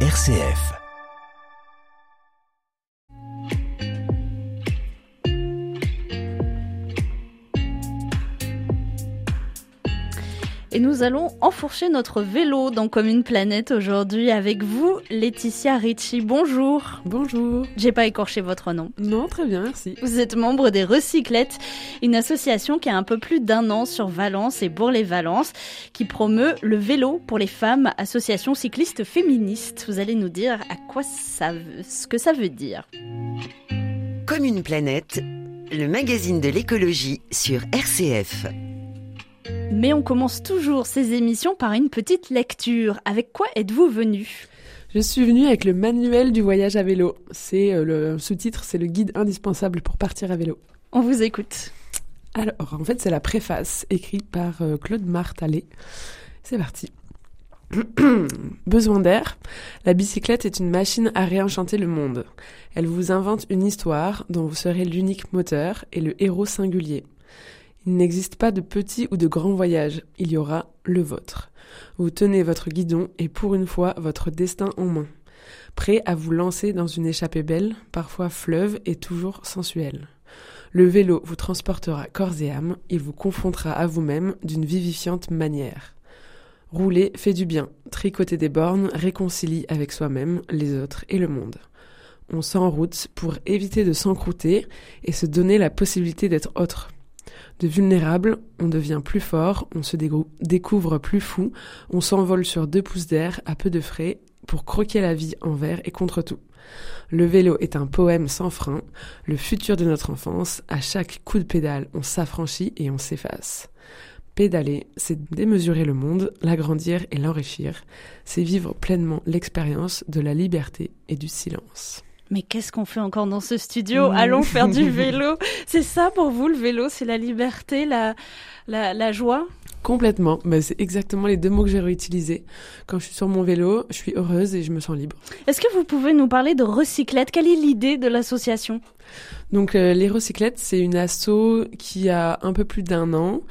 RCF. Nous allons enfourcher notre vélo dans Comme une planète aujourd'hui avec vous, Laetitia Ricci. Bonjour. Bonjour. J'ai pas écorché votre nom. Non, très bien, merci. Vous êtes membre des Recyclettes, une association qui a un peu plus d'un an sur Valence et Bourg-les-Valence, qui promeut le vélo pour les femmes, association cycliste féministe. Vous allez nous dire à quoi ça, ce que ça veut dire. Comme une planète, le magazine de l'écologie sur RCF. Mais on commence toujours ces émissions par une petite lecture. Avec quoi êtes-vous venu? Je suis venue avec le manuel du voyage à vélo. C'est euh, le sous-titre, c'est le guide indispensable pour partir à vélo. On vous écoute. Alors, en fait, c'est la préface écrite par euh, Claude Martalet. C'est parti. Besoin d'air La bicyclette est une machine à réenchanter le monde. Elle vous invente une histoire dont vous serez l'unique moteur et le héros singulier. Il n'existe pas de petit ou de grand voyage, il y aura le vôtre. Vous tenez votre guidon et pour une fois votre destin en main. Prêt à vous lancer dans une échappée belle, parfois fleuve et toujours sensuelle. Le vélo vous transportera corps et âme, il vous confrontera à vous-même d'une vivifiante manière. Rouler fait du bien, tricoter des bornes réconcilie avec soi-même, les autres et le monde. On s'enroute pour éviter de s'encrouter et se donner la possibilité d'être autre. De vulnérable, on devient plus fort, on se découvre plus fou, on s'envole sur deux pouces d'air à peu de frais pour croquer la vie envers et contre tout. Le vélo est un poème sans frein, le futur de notre enfance, à chaque coup de pédale, on s'affranchit et on s'efface. Pédaler, c'est démesurer le monde, l'agrandir et l'enrichir, c'est vivre pleinement l'expérience de la liberté et du silence. Mais qu'est-ce qu'on fait encore dans ce studio? Allons faire du vélo. C'est ça pour vous le vélo? C'est la liberté, la, la, la joie? Complètement. Bah, c'est exactement les deux mots que j'ai réutilisés. Quand je suis sur mon vélo, je suis heureuse et je me sens libre. Est-ce que vous pouvez nous parler de Recyclette? Quelle est l'idée de l'association? Donc euh, les recyclettes, c'est une asso qui a un peu plus d'un an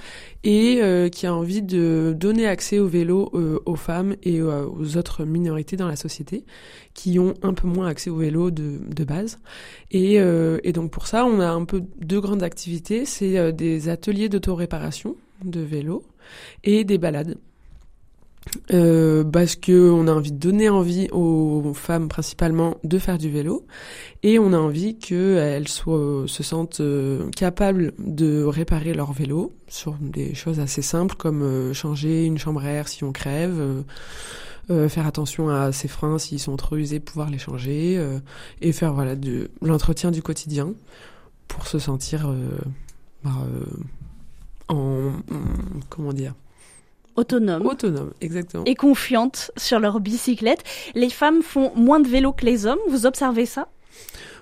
et euh, qui a envie de donner accès au vélo euh, aux femmes et aux autres minorités dans la société qui ont un peu moins accès au vélo de, de base. Et, et donc pour ça, on a un peu deux grandes activités. C'est des ateliers d'autoréparation de vélo et des balades. Euh, parce que on a envie de donner envie aux femmes principalement de faire du vélo et on a envie qu'elles soient se sentent euh, capables de réparer leur vélo sur des choses assez simples comme euh, changer une chambre à air si on crève euh, faire attention à ses freins s'ils sont trop usés pouvoir les changer et faire voilà de l'entretien du quotidien pour se sentir bah, en, comment dire? Autonome. Autonome, exactement. Et confiante sur leur bicyclette. Les femmes font moins de vélo que les hommes. Vous observez ça?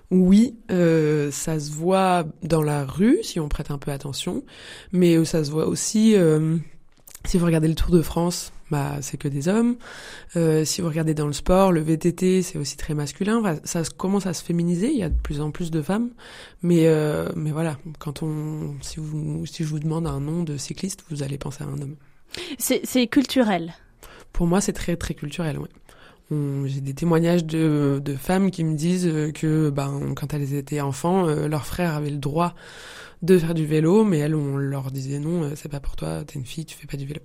Oui, euh, ça se voit dans la rue si on prête un peu attention, mais euh, ça se voit aussi euh, si vous regardez le Tour de France, bah c'est que des hommes. Euh, si vous regardez dans le sport, le VTT c'est aussi très masculin. ça commence à se féminiser. Il y a de plus en plus de femmes, mais euh, mais voilà, quand on si vous si je vous demande un nom de cycliste, vous allez penser à un homme. C'est culturel. Pour moi, c'est très très culturel, oui. J'ai des témoignages de, de, femmes qui me disent que ben, quand elles étaient enfants, euh, leurs frères avaient le droit de faire du vélo, mais elles, on leur disait non, euh, c'est pas pour toi, t'es une fille, tu fais pas du vélo.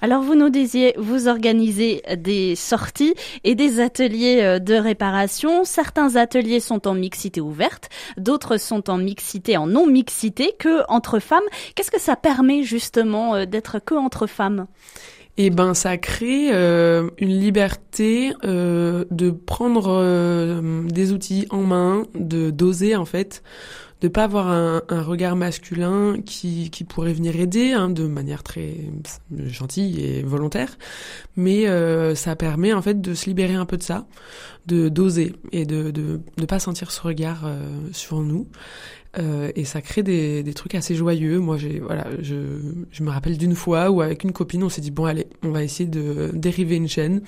Alors vous nous disiez, vous organisez des sorties et des ateliers euh, de réparation. Certains ateliers sont en mixité ouverte, d'autres sont en mixité, en non-mixité, que entre femmes. Qu'est-ce que ça permet justement d'être que entre femmes? Et eh ben ça crée euh, une liberté euh, de prendre euh, des outils en main, de doser en fait, de pas avoir un, regard masculin qui, pourrait venir aider hein, de manière très gentille et volontaire, mais ça permet en fait de se libérer un peu de ça, de doser et de de, de pas sentir ce regard sur nous euh, et ça crée des, des, trucs assez joyeux. Moi, j'ai voilà, je, je me rappelle d'une fois où avec une copine, on s'est dit bon allez, on va essayer de dériver une chaîne.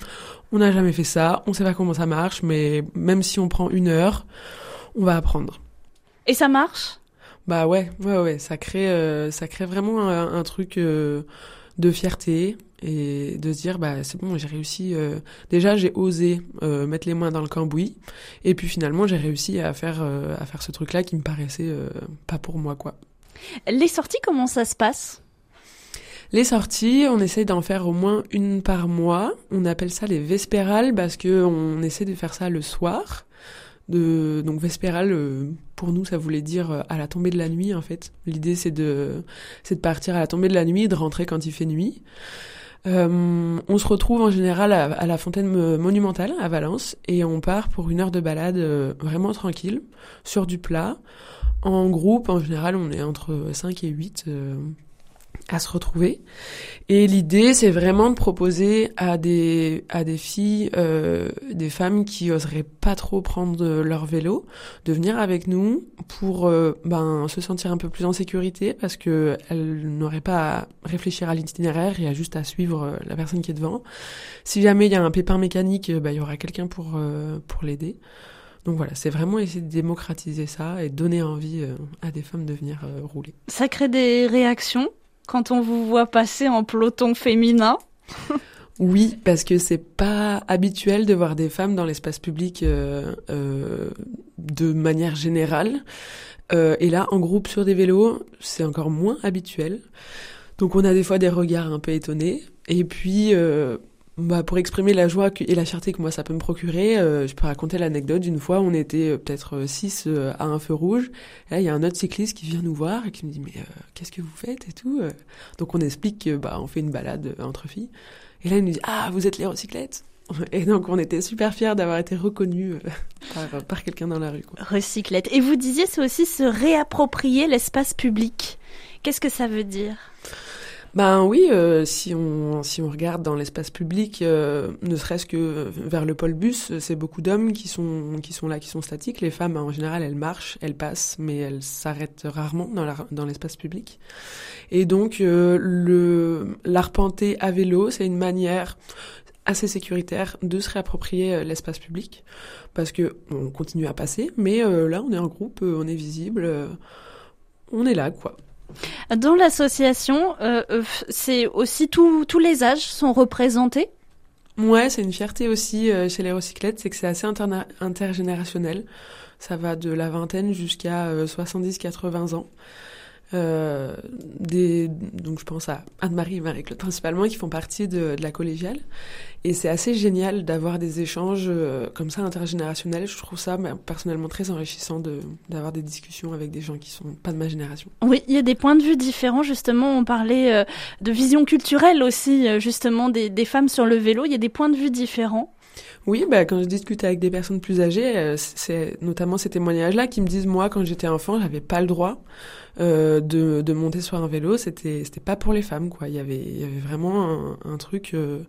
On n'a jamais fait ça, on sait pas comment ça marche, mais même si on prend une heure, on va apprendre. Et ça marche? Bah ouais, ouais, ouais, ça crée, euh, ça crée vraiment un, un truc euh, de fierté et de se dire bah c'est bon j'ai réussi euh, déjà j'ai osé euh, mettre les mains dans le cambouis et puis finalement j'ai réussi à faire euh, à faire ce truc là qui me paraissait pas pour moi quoi. Les sorties comment ça se passe? Les sorties, on essaye d'en faire au moins une par mois. On appelle ça les vespérales parce que on essaie de faire ça le soir. De, donc vespérale, pour nous, ça voulait dire à la tombée de la nuit en fait. L'idée c'est de c'est de partir à la tombée de la nuit et de rentrer quand il fait nuit. Euh, on se retrouve en général à, la fontaine monumentale à Valence et on part pour une heure de balade euh, vraiment tranquille sur du plat. En groupe, en général, on est entre 5 et 8 à se retrouver. Et l'idée, c'est vraiment de proposer à des à des filles, euh, des femmes qui oseraient pas trop prendre leur vélo, de venir avec nous pour euh, ben se sentir un peu plus en sécurité parce que elles n'auraient pas à réfléchir à l'itinéraire, y a juste à suivre euh, la personne qui est devant. Si jamais il y a un pépin mécanique, ben, il y aura quelqu'un pour pour l'aider. Donc voilà, c'est vraiment essayer de démocratiser ça et donner envie à des femmes de venir rouler. Ça crée des réactions quand on vous voit passer en peloton féminin Oui, parce que c'est pas habituel de voir des femmes dans l'espace public euh, euh, de manière générale. Euh, et là, en groupe sur des vélos, c'est encore moins habituel. Donc on a des fois des regards un peu étonnés. Et puis, bah, pour exprimer la joie et la fierté que moi ça peut me procurer, euh, je peux raconter l'anecdote d'une fois, on était euh, peut-être euh, six à un feu rouge. Là, il y a un autre cycliste qui vient nous voir et qui me dit mais qu'est-ce que vous faites et tout. Donc on explique que bah fait une balade entre filles. Et là il nous dit ah vous êtes les recyclettes. Et donc on était super fiers d'avoir été reconnus par, par quelqu'un dans la rue. Quoi. Recyclette. Et vous disiez c'est aussi se réapproprier l'espace public. Qu'est-ce que ça veut dire? Ben oui, euh, si on si on regarde dans l'espace public, euh, ne serait-ce que vers le pôle bus, c'est beaucoup d'hommes qui sont qui sont là, qui sont statiques. Les femmes, en général, elles marchent, elles passent, mais elles s'arrêtent rarement dans la, dans l'espace public. Et donc euh, le l'arpenter à vélo, c'est une manière assez sécuritaire de se réapproprier l'espace public parce que on continue à passer, mais là on est en groupe, on est visible, on est là quoi. Dans l'association, euh, euh, c'est aussi tous les âges sont représentés? Ouais, c'est une fierté aussi euh, chez les recyclettes, c'est que c'est assez intergénérationnel. Ça va de la vingtaine jusqu'à 70-80 ans. Euh, donc je pense à Anne-Marie et Marie-Claude principalement qui font partie de, la collégiale. Et c'est assez génial d'avoir des échanges euh, comme ça intergénérationnels. Je trouve ça bah, personnellement très enrichissant de, d'avoir des discussions avec des gens qui sont pas de ma génération. Oui, il y a des points de vue différents. Justement, on parlait euh, de vision culturelle aussi, justement, des femmes sur le vélo. Il y a des points de vue différents. Oui, bah, quand je discute avec des personnes plus âgées, c'est notamment ces témoignages-là qui me disent, moi, quand j'étais enfant, j'avais pas le droit. Euh, de, monter sur un vélo, c'était c'était pas pour les femmes quoi. Il y avait vraiment un, truc, euh,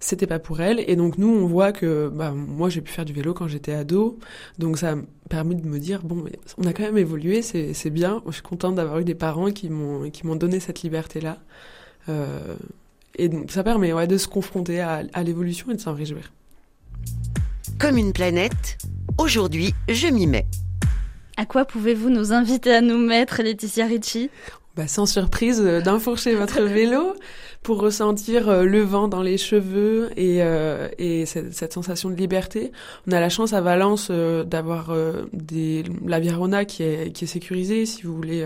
c'était pas pour elles. Et donc nous on voit que bah moi j'ai pu faire du vélo quand j'étais ado, donc ça m'a permis de me dire bon on a quand même évolué, c'est bien. Je suis contente d'avoir eu des parents qui m'ont donné cette liberté là. Euh, et ça permet ouais de se confronter à l'évolution et de s'en réjouir. Comme une planète, aujourd'hui je m'y mets. À quoi pouvez-vous nous inviter à nous mettre, Laetitia Ricci bah, sans surprise, euh, d'enfourcher votre vélo pour ressentir euh, le vent dans les cheveux et, euh, et cette, cette, sensation de liberté. On a la chance à Valence d'avoir des la Virona qui est, qui est sécurisée si vous voulez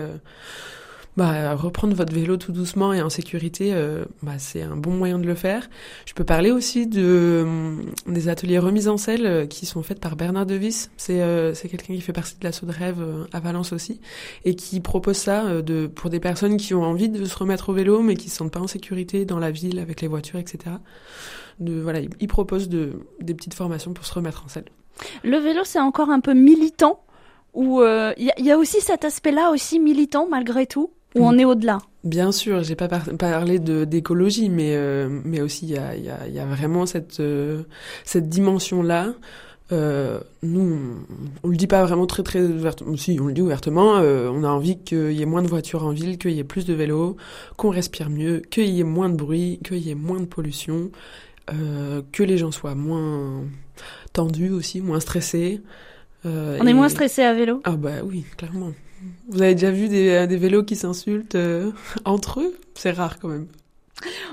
bah, reprendre votre vélo tout doucement et en sécurité, euh, bah, c'est un bon moyen de le faire. Je peux parler aussi de euh, des ateliers remise en selle euh, qui sont faits par Bernard Devis. C'est c'est quelqu'un qui fait partie de l'assaut de rêve à Valence aussi et qui propose ça pour des personnes qui ont envie de se remettre au vélo mais qui se sentent pas en sécurité dans la ville avec les voitures, etc. Voilà, il, propose de des petites formations pour se remettre en selle. Le vélo, c'est encore un peu militant ou il y, a aussi cet aspect-là aussi militant malgré tout? Ou on est au-delà Bien sûr, j'ai pas parlé de d'écologie, mais euh, mais aussi il y a, y, a, y a vraiment cette euh, cette dimension là. Euh, nous, on, le dit pas vraiment très très ouvertement. Si, on le dit ouvertement. On a envie qu'il y ait moins de voitures en ville, qu'il y ait plus de vélos, qu'on respire mieux, qu'il y ait moins de bruit, qu'il y ait moins de pollution, que les gens soient moins tendus aussi, moins stressés. on est moins stressé à vélo. Ah bah oui, clairement. Vous avez déjà vu des, des vélos qui s'insultent euh, entre eux? C'est rare quand même.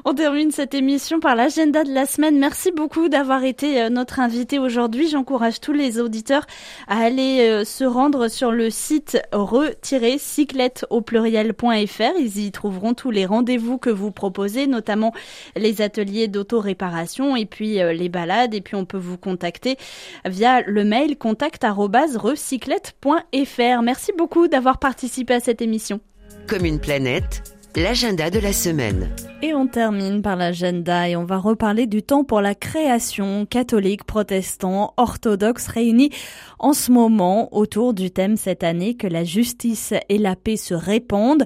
On termine cette émission par l'agenda de la semaine. Merci beaucoup d'avoir été euh, notre invité aujourd'hui. J'encourage tous les auditeurs à aller euh, se rendre sur le site re-cyclette au pluriel.fr. Ils y trouveront tous les rendez-vous que vous proposez, notamment les ateliers d'auto-réparation et puis euh, les balades. Et puis on peut vous contacter via le mail contact@recyclette.fr. Merci beaucoup d'avoir participé à cette émission. Comme une planète l'agenda de la semaine. Et on termine par l'agenda et on va reparler du temps pour la création catholique, protestant, orthodoxe réunis en ce moment autour du thème cette année que la justice et la paix se répandent.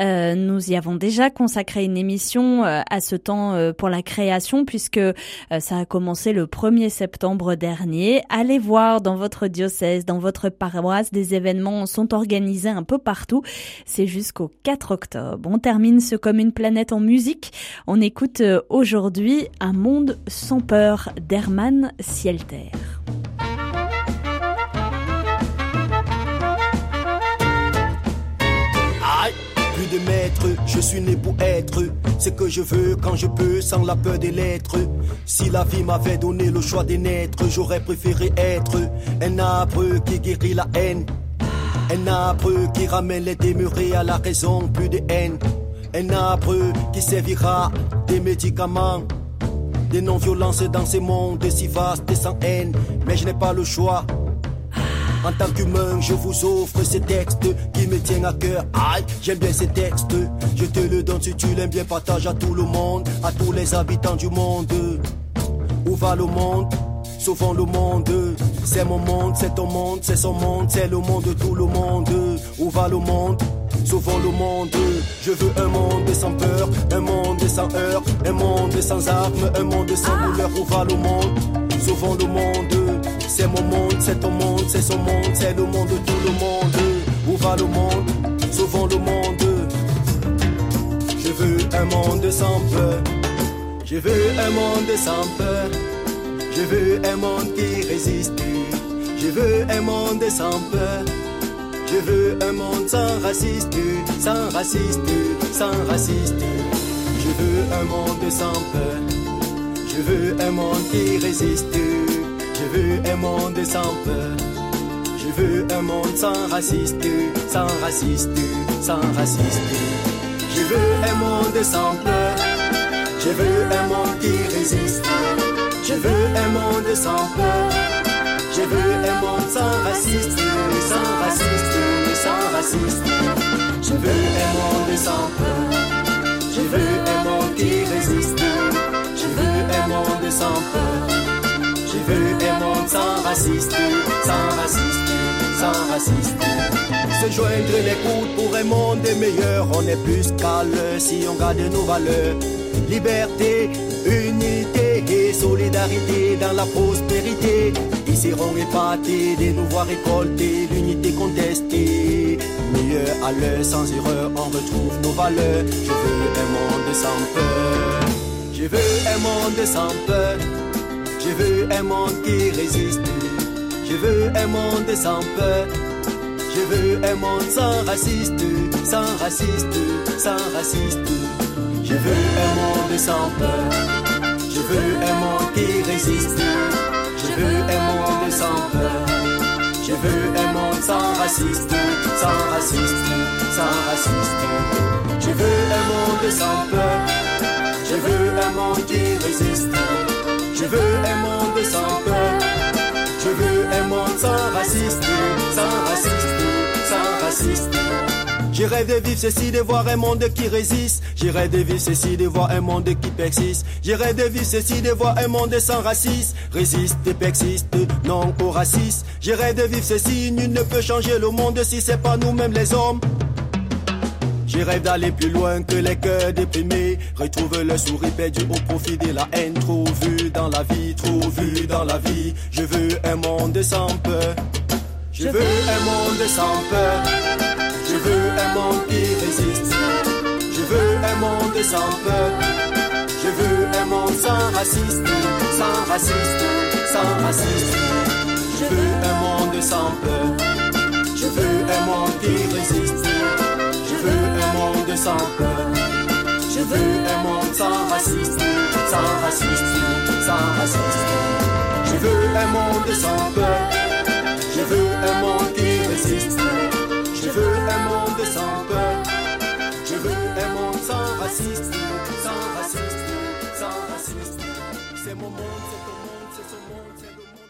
Euh, nous y avons déjà consacré une émission euh, à ce temps euh, pour la création puisque ça a commencé le 1er septembre dernier. Allez voir dans votre diocèse, dans votre paroisse, des événements sont organisés un peu partout. C'est jusqu'au 4 octobre termine ce comme une planète en musique. On écoute euh, aujourd'hui Un monde sans peur d'Hermann Sielter. de maître, je suis né pour être ce que je veux quand je peux sans la peur des lettres. Si la vie m'avait donné le choix des naître, j'aurais préféré être un arbre qui guérit la haine un arbre qui ramène les démurés à la raison, plus de haine. Un arbre qui servira des médicaments, des non-violences dans ce monde si vaste et sans haine. Mais je n'ai pas le choix. En tant qu'humain, je vous offre ces textes qui me tiennent à cœur. Aïe, j'aime bien ces textes. Je te le donne si tu l'aimes bien, partage à tout le monde, à tous les habitants du monde. Où va le monde? Sauvons le monde. C'est mon monde, c'est ton monde, c'est son monde, c'est le monde de tout le monde. Où va le monde? Sauvons le monde, je veux un monde sans peur, un monde sans heurts, un monde sans armes, un monde sans douleur. Où va le monde? Sauvons le monde, c'est mon monde, c'est ton monde, c'est son monde, c'est le monde de tout le monde. Où va le monde? Sauvons le monde. Je veux un monde sans peur, je veux un monde sans peur. Je veux un monde qui résiste. Je veux un monde sans peur. Je veux un monde sans raciste, sans raciste, sans raciste. Je veux un monde sans peur. Je veux un monde qui résiste. Je veux un monde sans peur. Je veux un monde sans raciste, sans raciste, sans raciste. Je veux un monde sans peur. Je veux un monde qui résiste. Je veux un monde sans peur. Je veux un monde sans raciste, sans raciste, sans raciste. Je veux un monde sans peur. Je veux un monde qui résiste. Je veux un monde sans peur. Je veux un monde sans raciste, sans raciste, sans raciste. Se joindre les coudes pour un monde meilleur. On est plus calme si on garde nos valeurs. Liberté, solidarité dans la prospérité. Ils seront épatés de nous voir récolter l'unité contestée. Mieux à l'heure, sans erreur, on retrouve nos valeurs. Je veux un monde sans peur. Je veux un monde sans peur. Je veux un monde qui résiste. Je veux un monde sans peur. Je veux un monde sans raciste, sans raciste, sans raciste. Je veux un monde sans peur. Je veux un monde qui résiste. Je veux un monde sans peur. Je veux un monde sans raciste, sans raciste, sans raciste. Je veux un monde sans peur. Je veux un monde qui résiste. Je veux un monde sans peur. Je veux un monde sans raciste, sans raciste, sans raciste. J'irai de vivre ceci, de voir un monde qui résiste. J'irai de vivre ceci, de voir un monde qui persiste. J'irai de vivre ceci, de voir un monde sans racisme. Résiste et persiste, non au racisme. J'irai de vivre ceci, nul ne peut changer le monde si c'est pas nous-mêmes les hommes. J'ai rêve d'aller plus loin que les cœurs déprimés. Retrouve le sourire perdu au profit de la haine. Trop vu dans la vie, trop vu dans la vie. Je veux un monde sans peur. Je veux un monde sans peur. Je veux un monde qui résiste. Je veux un monde sans peur. Je veux un monde sans raciste, sans raciste, sans raciste. Je veux un monde sans peur. Je veux un monde qui résiste. Je veux un monde sans peur. Je veux un monde sans racisme, sans racisme, sans racisme. Je veux un monde sans peur. Je veux un monde sans sans. C'est mon monde, c'est ton monde, c'est son monde, c'est le monde.